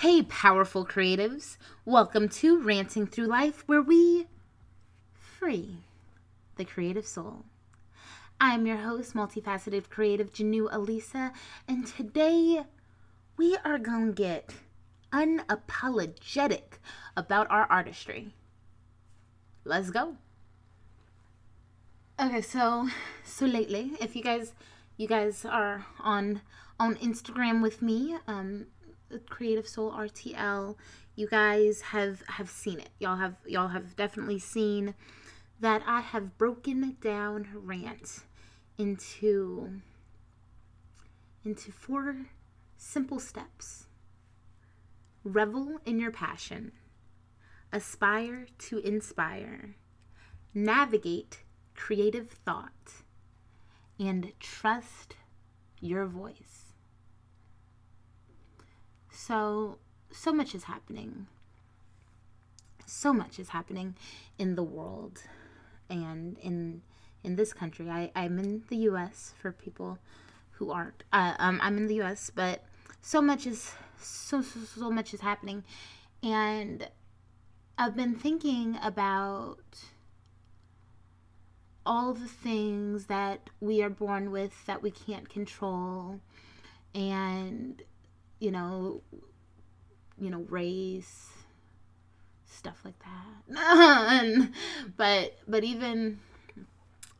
Hey, powerful creatives. Welcome to Ranting Through Life, where we free the creative soul. I'm your host, multifaceted creative Jhonu Elisa, and today we are going to get unapologetic about our artistry. Let's go. Okay, so so lately, if you guys you guys are on on Instagram with me, um Creative Soul RTL, you guys have have seen it. Y'all have y'all have definitely seen that I have broken down rant into into four simple steps. Revel in your passion. Aspire to inspire. Navigate creative thought. And trust your voice. So, so much is happening. So much is happening in the world and in in this country. I, I'm in the US for people who aren't. Uh, um, I'm in the US, but so much is so, so so much is happening and I've been thinking about all the things that we are born with that we can't control and you know you know race stuff like that but but even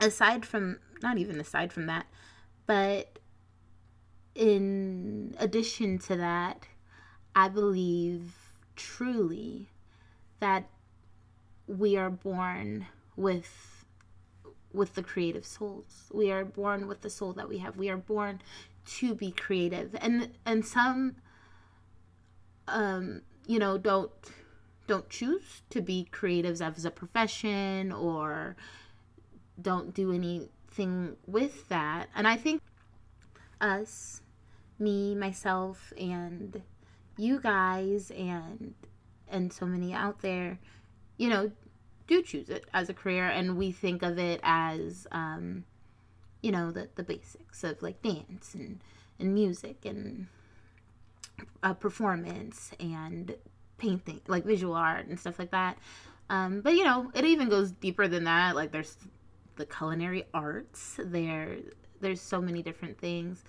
aside from not even aside from that but in addition to that i believe truly that we are born with with the creative souls. We are born with the soul that we have. We are born to be creative. And and some um you know don't don't choose to be creatives as a profession or don't do anything with that. And I think us, me, myself and you guys and and so many out there, you know, do choose it as a career and we think of it as um, you know the, the basics of like dance and, and music and uh, performance and painting like visual art and stuff like that. Um, but you know it even goes deeper than that. Like there's the culinary arts. There there's so many different things.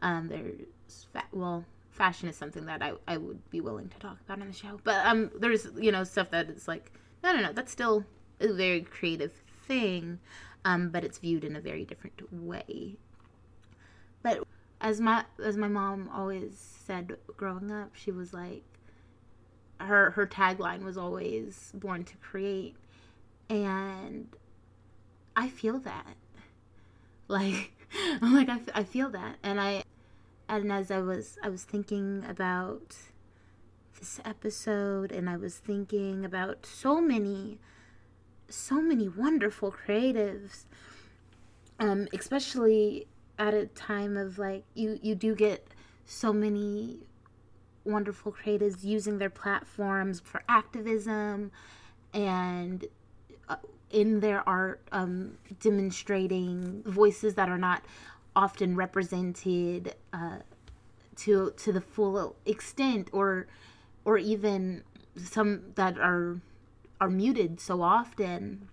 Um, there's fa- well fashion is something that I, I would be willing to talk about on the show. But um there's you know stuff that is like no, no, no. That's still a very creative thing, um, but it's viewed in a very different way. But as my as my mom always said growing up, she was like her her tagline was always born to create and I feel that. Like I'm like I, I feel that and I and as I was I was thinking about this episode and I was thinking about so many so many wonderful creatives um especially at a time of like you you do get so many wonderful creatives using their platforms for activism and uh, in their art um, demonstrating voices that are not often represented uh, to to the full extent or or even some that are are muted so often mm.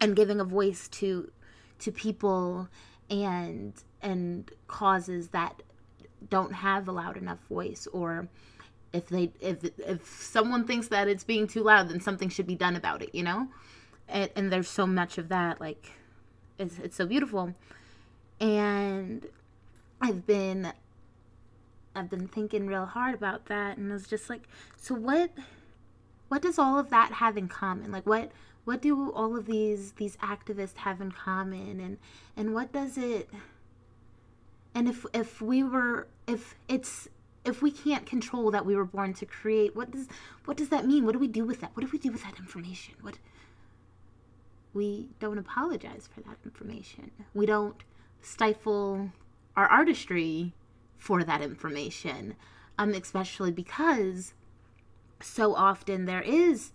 and giving a voice to to people and and causes that don't have a loud enough voice or if they if if someone thinks that it's being too loud then something should be done about it you know? And, and there's so much of that like it's, it's so beautiful. And i've been I've been thinking real hard about that and I was just like, so what what does all of that have in common? Like what what do all of these these activists have in common? And and what does it and if if we were if it's if we can't control that we were born to create what does what does that mean? What do we do with that? What do we do with that information? What we don't apologize for that information. We don't stifle our artistry for that information, um, especially because so often there is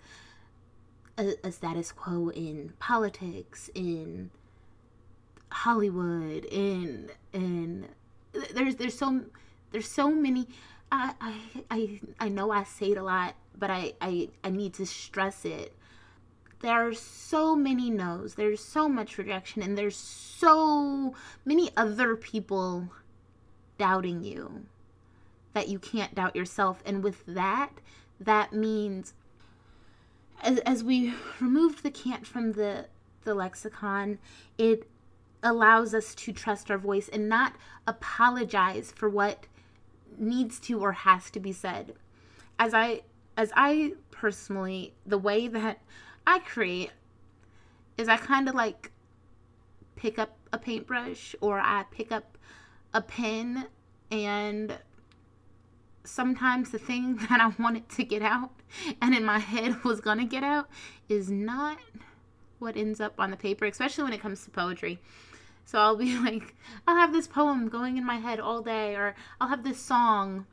a, a status quo in politics, in Hollywood, in in there's there's so there's so many I, I I I know I say it a lot, but I, I I need to stress it. There are so many no's. There's so much rejection, and there's so many other people doubting you that you can't doubt yourself. And with that, that means as, as we removed the can't from the the lexicon, it allows us to trust our voice and not apologize for what needs to or has to be said. As I as I personally the way that I create is I kind of like pick up a paintbrush or I pick up a pen and sometimes the thing that I wanted to get out and in my head was gonna get out is not what ends up on the paper, especially when it comes to poetry. So I'll be like, I'll have this poem going in my head all day, or I'll have this song.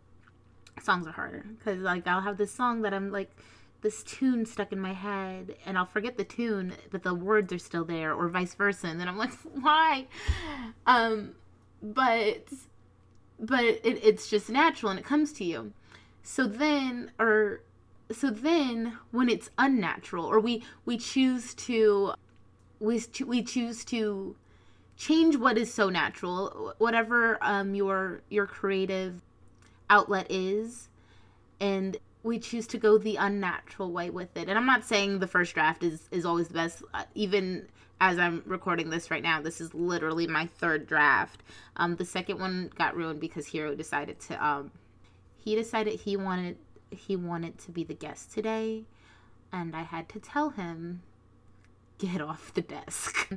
Songs are harder because, like, I'll have this song that I'm like, this tune stuck in my head, and I'll forget the tune, but the words are still there, or vice versa. And then I'm like, why? Um, but, but it, it's just natural and it comes to you. So then, or so then when it's unnatural or we we choose to we we choose to change what is so natural whatever um your your creative outlet is and we choose to go the unnatural way with it and i'm not saying the first draft is is always the best uh, even as i'm recording this right now this is literally my third draft um the second one got ruined because hero decided to um he decided he wanted he wanted to be the guest today, and I had to tell him, get off the desk.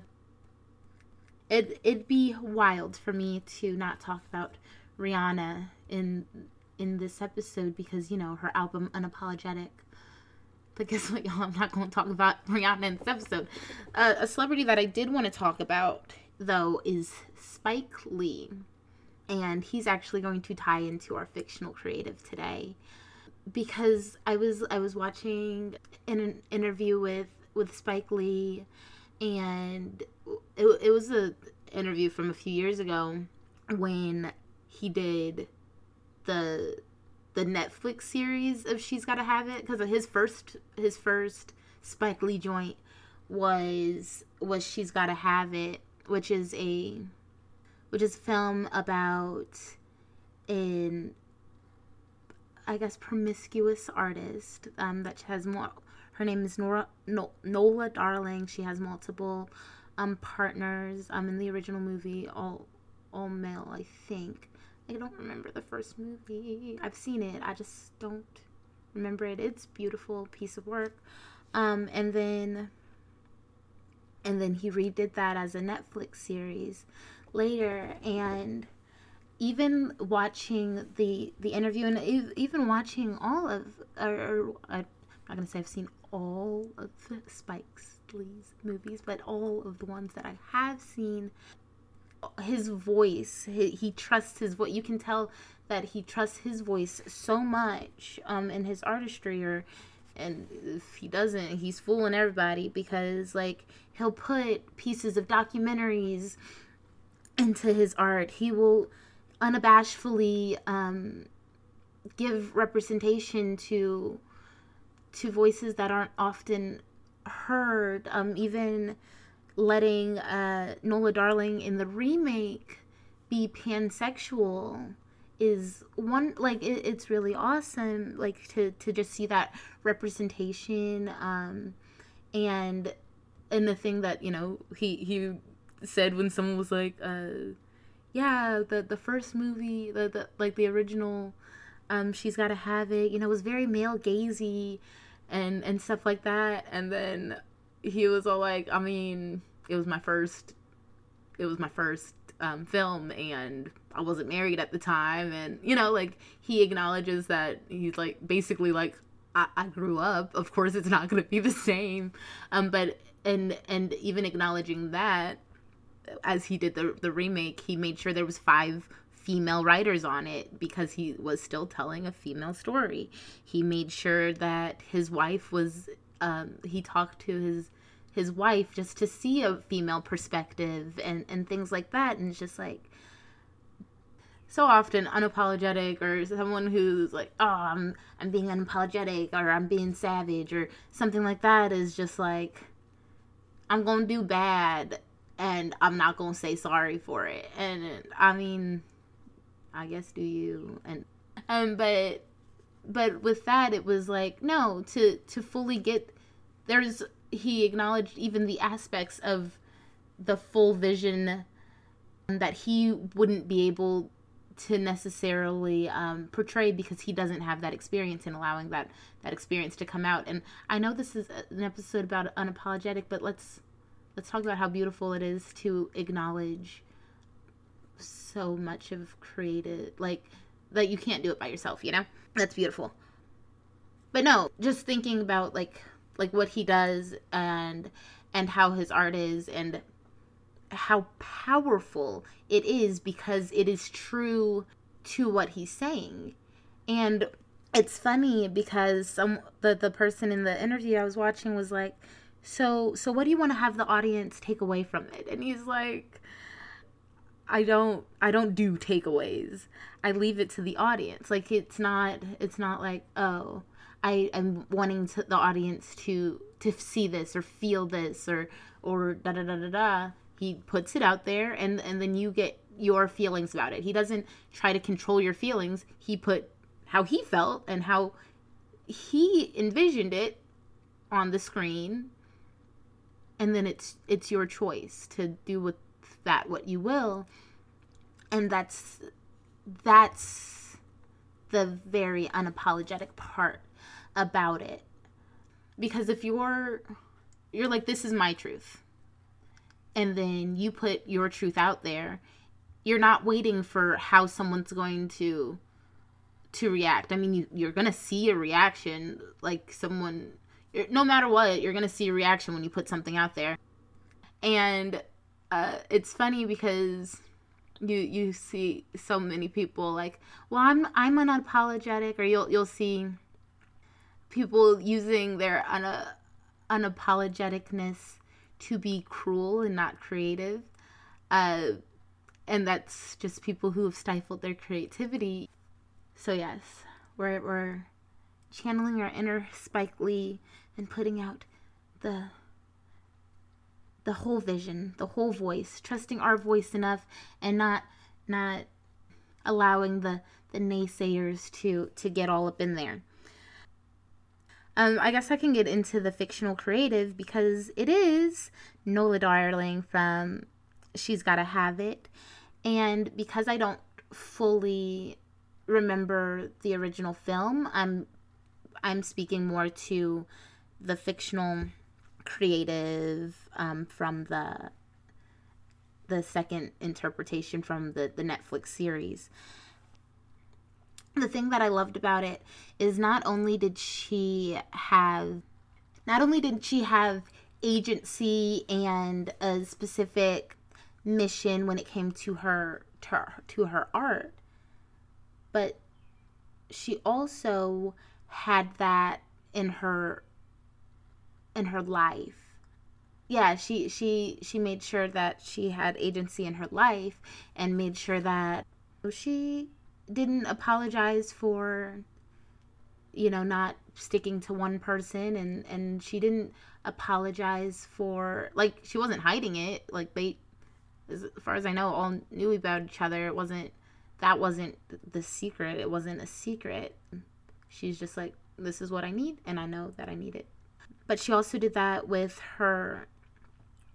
it it'd be wild for me to not talk about Rihanna in in this episode because you know her album Unapologetic. But guess what, y'all? I'm not going to talk about Rihanna in this episode. Uh, a celebrity that I did want to talk about though is Spike Lee, and he's actually going to tie into our fictional creative today because I was I was watching an interview with with Spike Lee, and it, it was a interview from a few years ago when he did the the Netflix series of She's Gotta Have It because his first his first Spike Lee joint was was She's Gotta Have It, which is a which is a film about an I guess, promiscuous artist um, that has more. Her name is Nora no, Nola Darling. She has multiple um, partners. Um, in the original movie, all all male, I think. I don't remember the first movie. I've seen it. I just don't remember it. It's beautiful piece of work. Um, and then and then he redid that as a Netflix series later and even watching the the interview and even watching all of or, I'm not gonna say I've seen all of Spike Lee's movies, but all of the ones that I have seen, his voice, he, he trusts his voice. You can tell that he trusts his voice so much um, in his artistry, or and if he doesn't, he's fooling everybody because like he'll put pieces of documentaries into his art. He will unabashedly um, give representation to to voices that aren't often heard. Um, even letting uh, Nola Darling in the remake be pansexual is one like it, it's really awesome like to to just see that representation um and and the thing that you know he he said when someone was like uh yeah, the the first movie, the, the like the original, um, she's got to have it. You know, was very male gazy, and and stuff like that. And then he was all like, I mean, it was my first, it was my first um, film, and I wasn't married at the time, and you know, like he acknowledges that he's like basically like I, I grew up. Of course, it's not gonna be the same, um, but and and even acknowledging that as he did the the remake, he made sure there was five female writers on it because he was still telling a female story. He made sure that his wife was um, he talked to his his wife just to see a female perspective and and things like that and it's just like so often unapologetic or someone who's like, oh, I'm I'm being unapologetic or I'm being savage or something like that is just like I'm going to do bad and I'm not going to say sorry for it. And I mean, I guess do you and um but but with that it was like no to to fully get there's he acknowledged even the aspects of the full vision that he wouldn't be able to necessarily um, portray because he doesn't have that experience in allowing that that experience to come out. And I know this is an episode about unapologetic, but let's let's talk about how beautiful it is to acknowledge so much of creative like that you can't do it by yourself, you know? That's beautiful. But no, just thinking about like like what he does and and how his art is and how powerful it is because it is true to what he's saying. And it's funny because some the, the person in the interview I was watching was like, So so what do you want to have the audience take away from it? And he's like I don't I don't do takeaways. I leave it to the audience. Like it's not it's not like, oh, I am wanting to, the audience to to see this or feel this or or da da da da da. He puts it out there and and then you get your feelings about it. He doesn't try to control your feelings. He put how he felt and how he envisioned it on the screen. And then it's it's your choice to do with that what you will. And that's that's the very unapologetic part about it. Because if you're you're like this is my truth and then you put your truth out there you're not waiting for how someone's going to to react. I mean you, you're gonna see a reaction like someone no matter what you're gonna see a reaction when you put something out there. And uh, it's funny because you you see so many people like well i'm i'm unapologetic or you'll you'll see people using their un- unapologeticness to be cruel and not creative. Uh, and that's just people who have stifled their creativity. So, yes, we're, we're channeling our inner Spike Lee and putting out the the whole vision, the whole voice, trusting our voice enough and not not allowing the the naysayers to to get all up in there. Um, I guess I can get into the fictional creative because it is Nola Darling from She's Gotta Have It. And because I don't fully remember the original film, I'm I'm speaking more to the fictional creative um, from the the second interpretation from the, the Netflix series the thing that I loved about it is not only did she have not only did she have agency and a specific mission when it came to her to to her art but she also had that in her in her life. Yeah she she she made sure that she had agency in her life and made sure that she didn't apologize for you know not sticking to one person and and she didn't apologize for like she wasn't hiding it. Like they as far as i know all knew about each other. It wasn't that wasn't the secret. It wasn't a secret. She's just like this is what i need and i know that i need it. But she also did that with her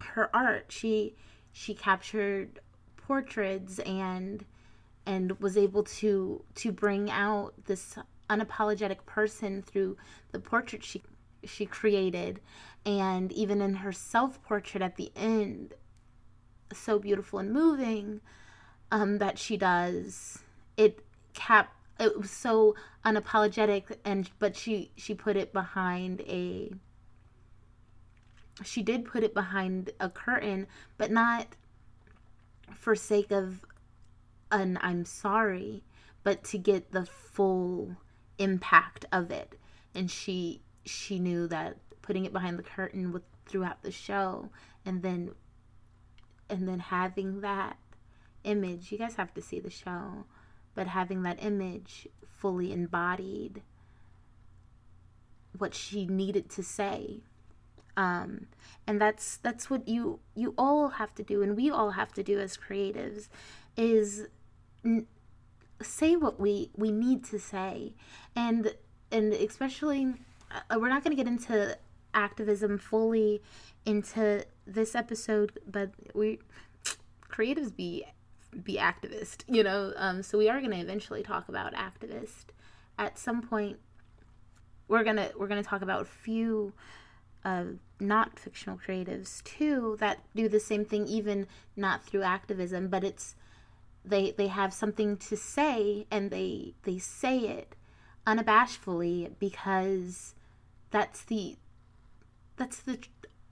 her art. She she captured portraits and and was able to to bring out this unapologetic person through the portrait she she created. And even in her self portrait at the end so beautiful and moving um, that she does it cap it was so unapologetic and but she she put it behind a she did put it behind a curtain but not for sake of an I'm sorry, but to get the full impact of it. And she she knew that putting it behind the curtain with throughout the show and then and then having that image you guys have to see the show but having that image fully embodied what she needed to say um, and that's that's what you you all have to do and we all have to do as creatives is say what we we need to say. And and especially uh, we're not going to get into activism fully into this episode but we creatives be be activist you know? Um, so we are going to eventually talk about activist. At some point we're gonna we're gonna talk about few uh, not fictional creatives too that do the same thing even not through activism but it's they they have something to say and they they say it unabashedly because that's the that's the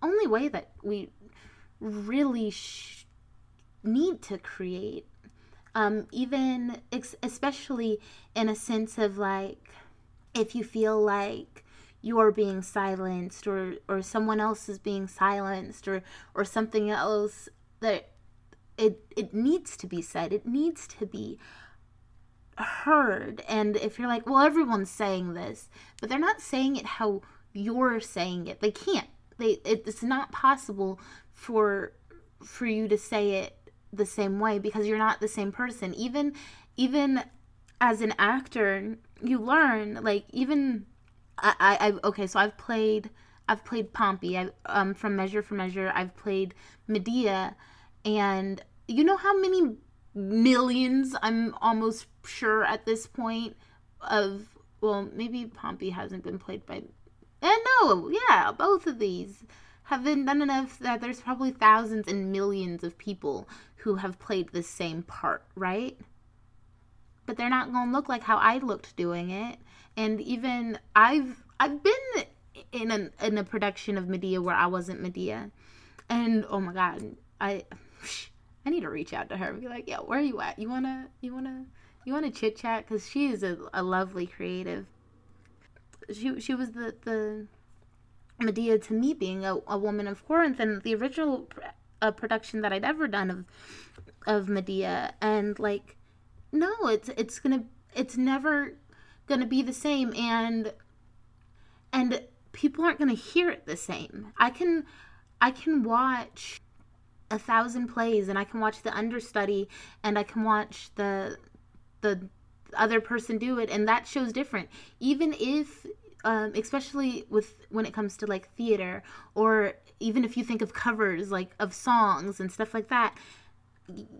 only way that we really sh- need to create. Um, even ex- especially in a sense of like if you feel like you're being silenced or or someone else is being silenced or or something else that it it needs to be said it needs to be heard and if you're like well everyone's saying this but they're not saying it how you're saying it they can't they it's not possible for for you to say it the same way because you're not the same person even even as an actor you learn like even I, I, I okay, so I've played I've played Pompey. I um from Measure for Measure. I've played Medea, and you know how many millions I'm almost sure at this point of well maybe Pompey hasn't been played by and no yeah both of these have been done enough that there's probably thousands and millions of people who have played the same part right? But they're not going to look like how I looked doing it. And even I've I've been in a in a production of Medea where I wasn't Medea, and oh my god, I I need to reach out to her and be like, yo, where are you at? You wanna you wanna you wanna chit chat? Because she is a, a lovely creative. She she was the the Medea to me being a, a woman of Corinth and the original uh, production that I'd ever done of of Medea and like no it's it's gonna it's never to be the same and and people aren't to hear it the same. I can I can watch a thousand plays and I can watch the understudy and I can watch the the other person do it and that shows different. Even if um, especially with when it comes to like theater or even if you think of covers like of songs and stuff like that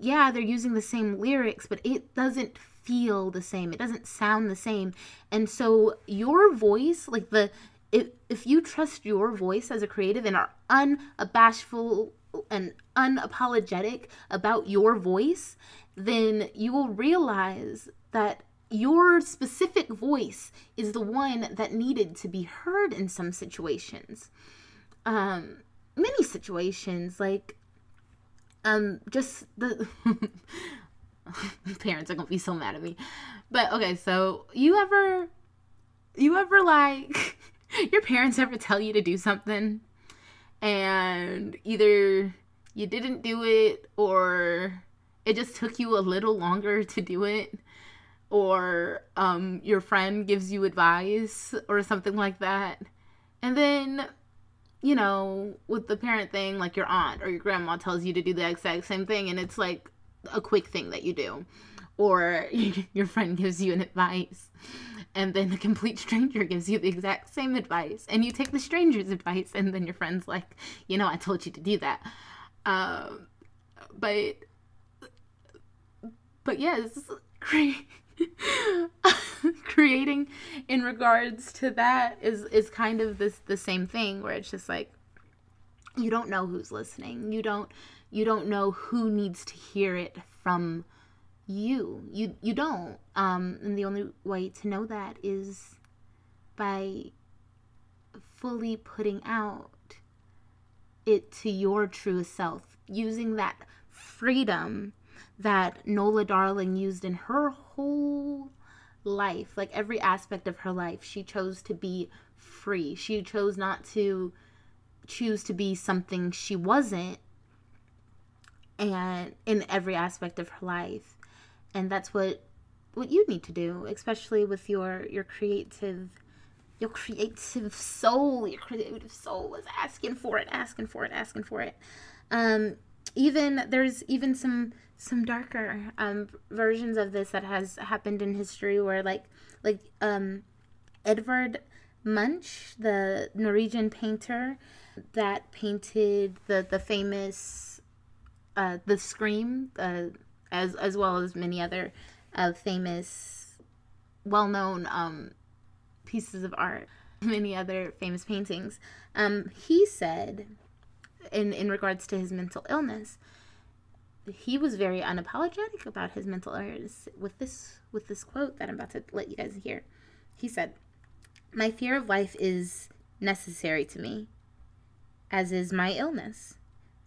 yeah they're using the same lyrics but it doesn't feel the same. It doesn't sound the same. And so your voice, like the if if you trust your voice as a creative and are unabashful and unapologetic about your voice, then you will realize that your specific voice is the one that needed to be heard in some situations. Um, many situations, like um, just the parents are gonna be so mad at me. But okay, so you ever you ever like your parents ever tell you to do something and either you didn't do it or it just took you a little longer to do it or um, your friend gives you advice or something like that. And then you know with the parent thing like your aunt or your grandma tells you to do the exact same thing and it's like a quick thing that you do. Or your friend gives you an advice and then a complete stranger gives you the exact same advice and you take the stranger's advice and then your friend's like you know i told you to do that. Um, but but yes creating in regards to that is is kind of this the same thing where it's just like you don't know who's listening. You don't you don't know who needs to hear it from you. You you don't. Um and the only way to know that is by fully putting out it to your true self using that freedom that Nola Darling used in her whole life like every aspect of her life. She chose to be free. She chose not to choose to be something she wasn't and in every aspect of her life and that's what what you need to do, especially with your your creative your creative soul, your creative soul is asking for it, asking for it, asking for it. Um, even there's even some some darker um, versions of this that has happened in history where like like um, Edvard Munch, the Norwegian painter that painted the the famous uh, the Scream, uh, as as well as many other uh, famous, well known um, pieces of art, many other famous paintings. Um, he said, in in regards to his mental illness, he was very unapologetic about his mental illness with this with this quote that I'm about to let you guys hear. He said, "My fear of life is necessary to me, as is my illness.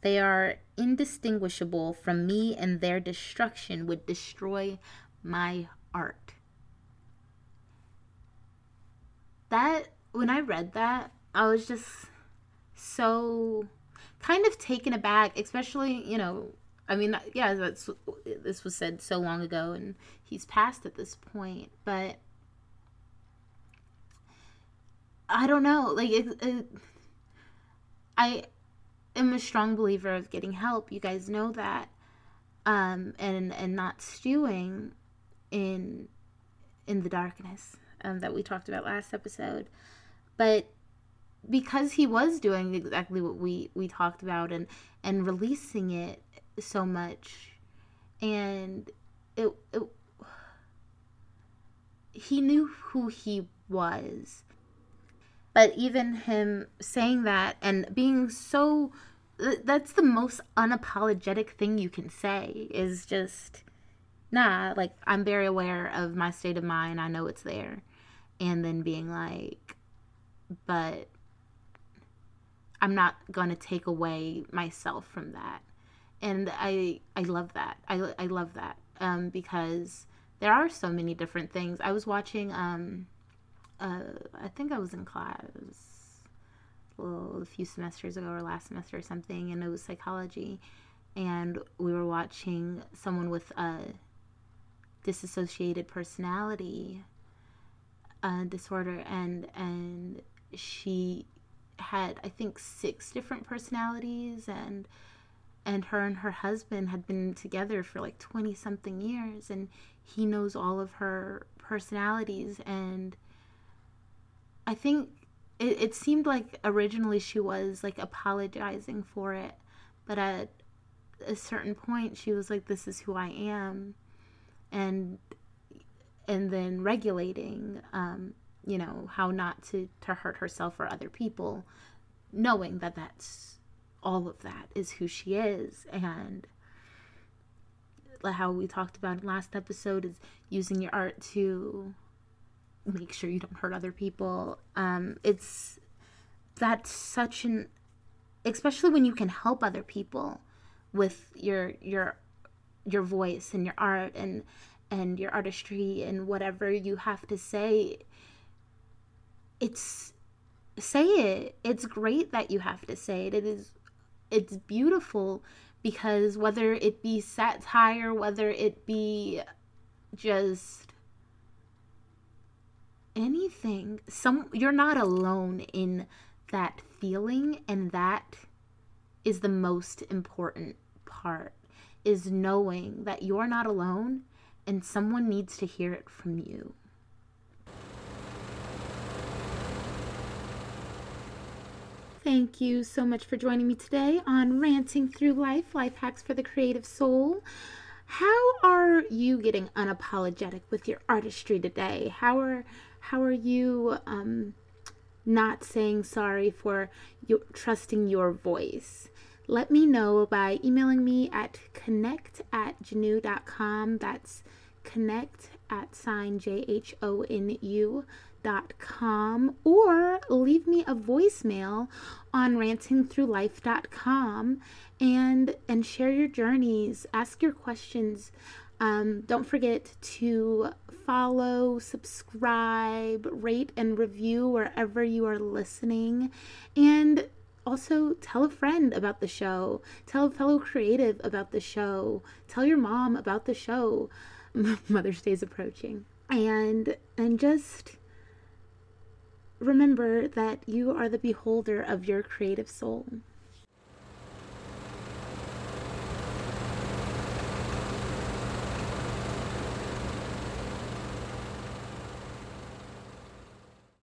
They are indistinguishable from me, and their destruction would destroy my art." that when I read that, I was just so kind of taken aback, especially, you know, I mean, yeah, that's this was said so long ago and he's passed at this point, but I don't know, like it, it I am a strong believer of getting help. You guys know that. Um and and not stewing in in the darkness um, that we talked about last episode. But because he was doing exactly what we we talked about and and releasing it so much and it, it he knew who he was but even him saying that and being so that's the most unapologetic thing you can say is just nah like i'm very aware of my state of mind i know it's there and then being like, but I'm not going to take away myself from that. And I I love that. I, I love that um, because there are so many different things. I was watching, um, uh, I think I was in class well, a few semesters ago or last semester or something, and it was psychology. And we were watching someone with a disassociated personality uh, disorder and and she had I think six different personalities and and her and her husband had been together for like 20 something years and he knows all of her personalities and I think it, it seemed like originally she was like apologizing for it but at a certain point she was like this is who I am and and then regulating um, you know how not to to hurt herself or other people knowing that that's all of that is who she is and how we talked about last episode is using your art to make sure you don't hurt other people. Um, it's that's such an especially when you can help other people with your your your voice and your art and and your artistry and whatever you have to say. It's say it. It's great that you have to say it. It is it's beautiful because whether it be satire whether it be just anything some you're not alone in that feeling and that is the most important part is knowing that you're not alone and someone needs to hear it from you. Thank you so much for joining me today on Ranting Through Life Life Hacks for the Creative Soul. How are you getting unapologetic with your artistry today? How are how are you um, not saying sorry for you, trusting your voice? let me know by emailing me at connect at jhonu.com. That's connect at sign J H O N U dot com or leave me a voicemail on rantingthroughlife.com and and share your journeys ask your questions um, don't forget to follow subscribe rate and review wherever you are listening and also tell a friend about the show, tell a fellow creative about the show, tell your mom about the show. Mother's Day is approaching. And and just remember that you are the beholder of your creative soul.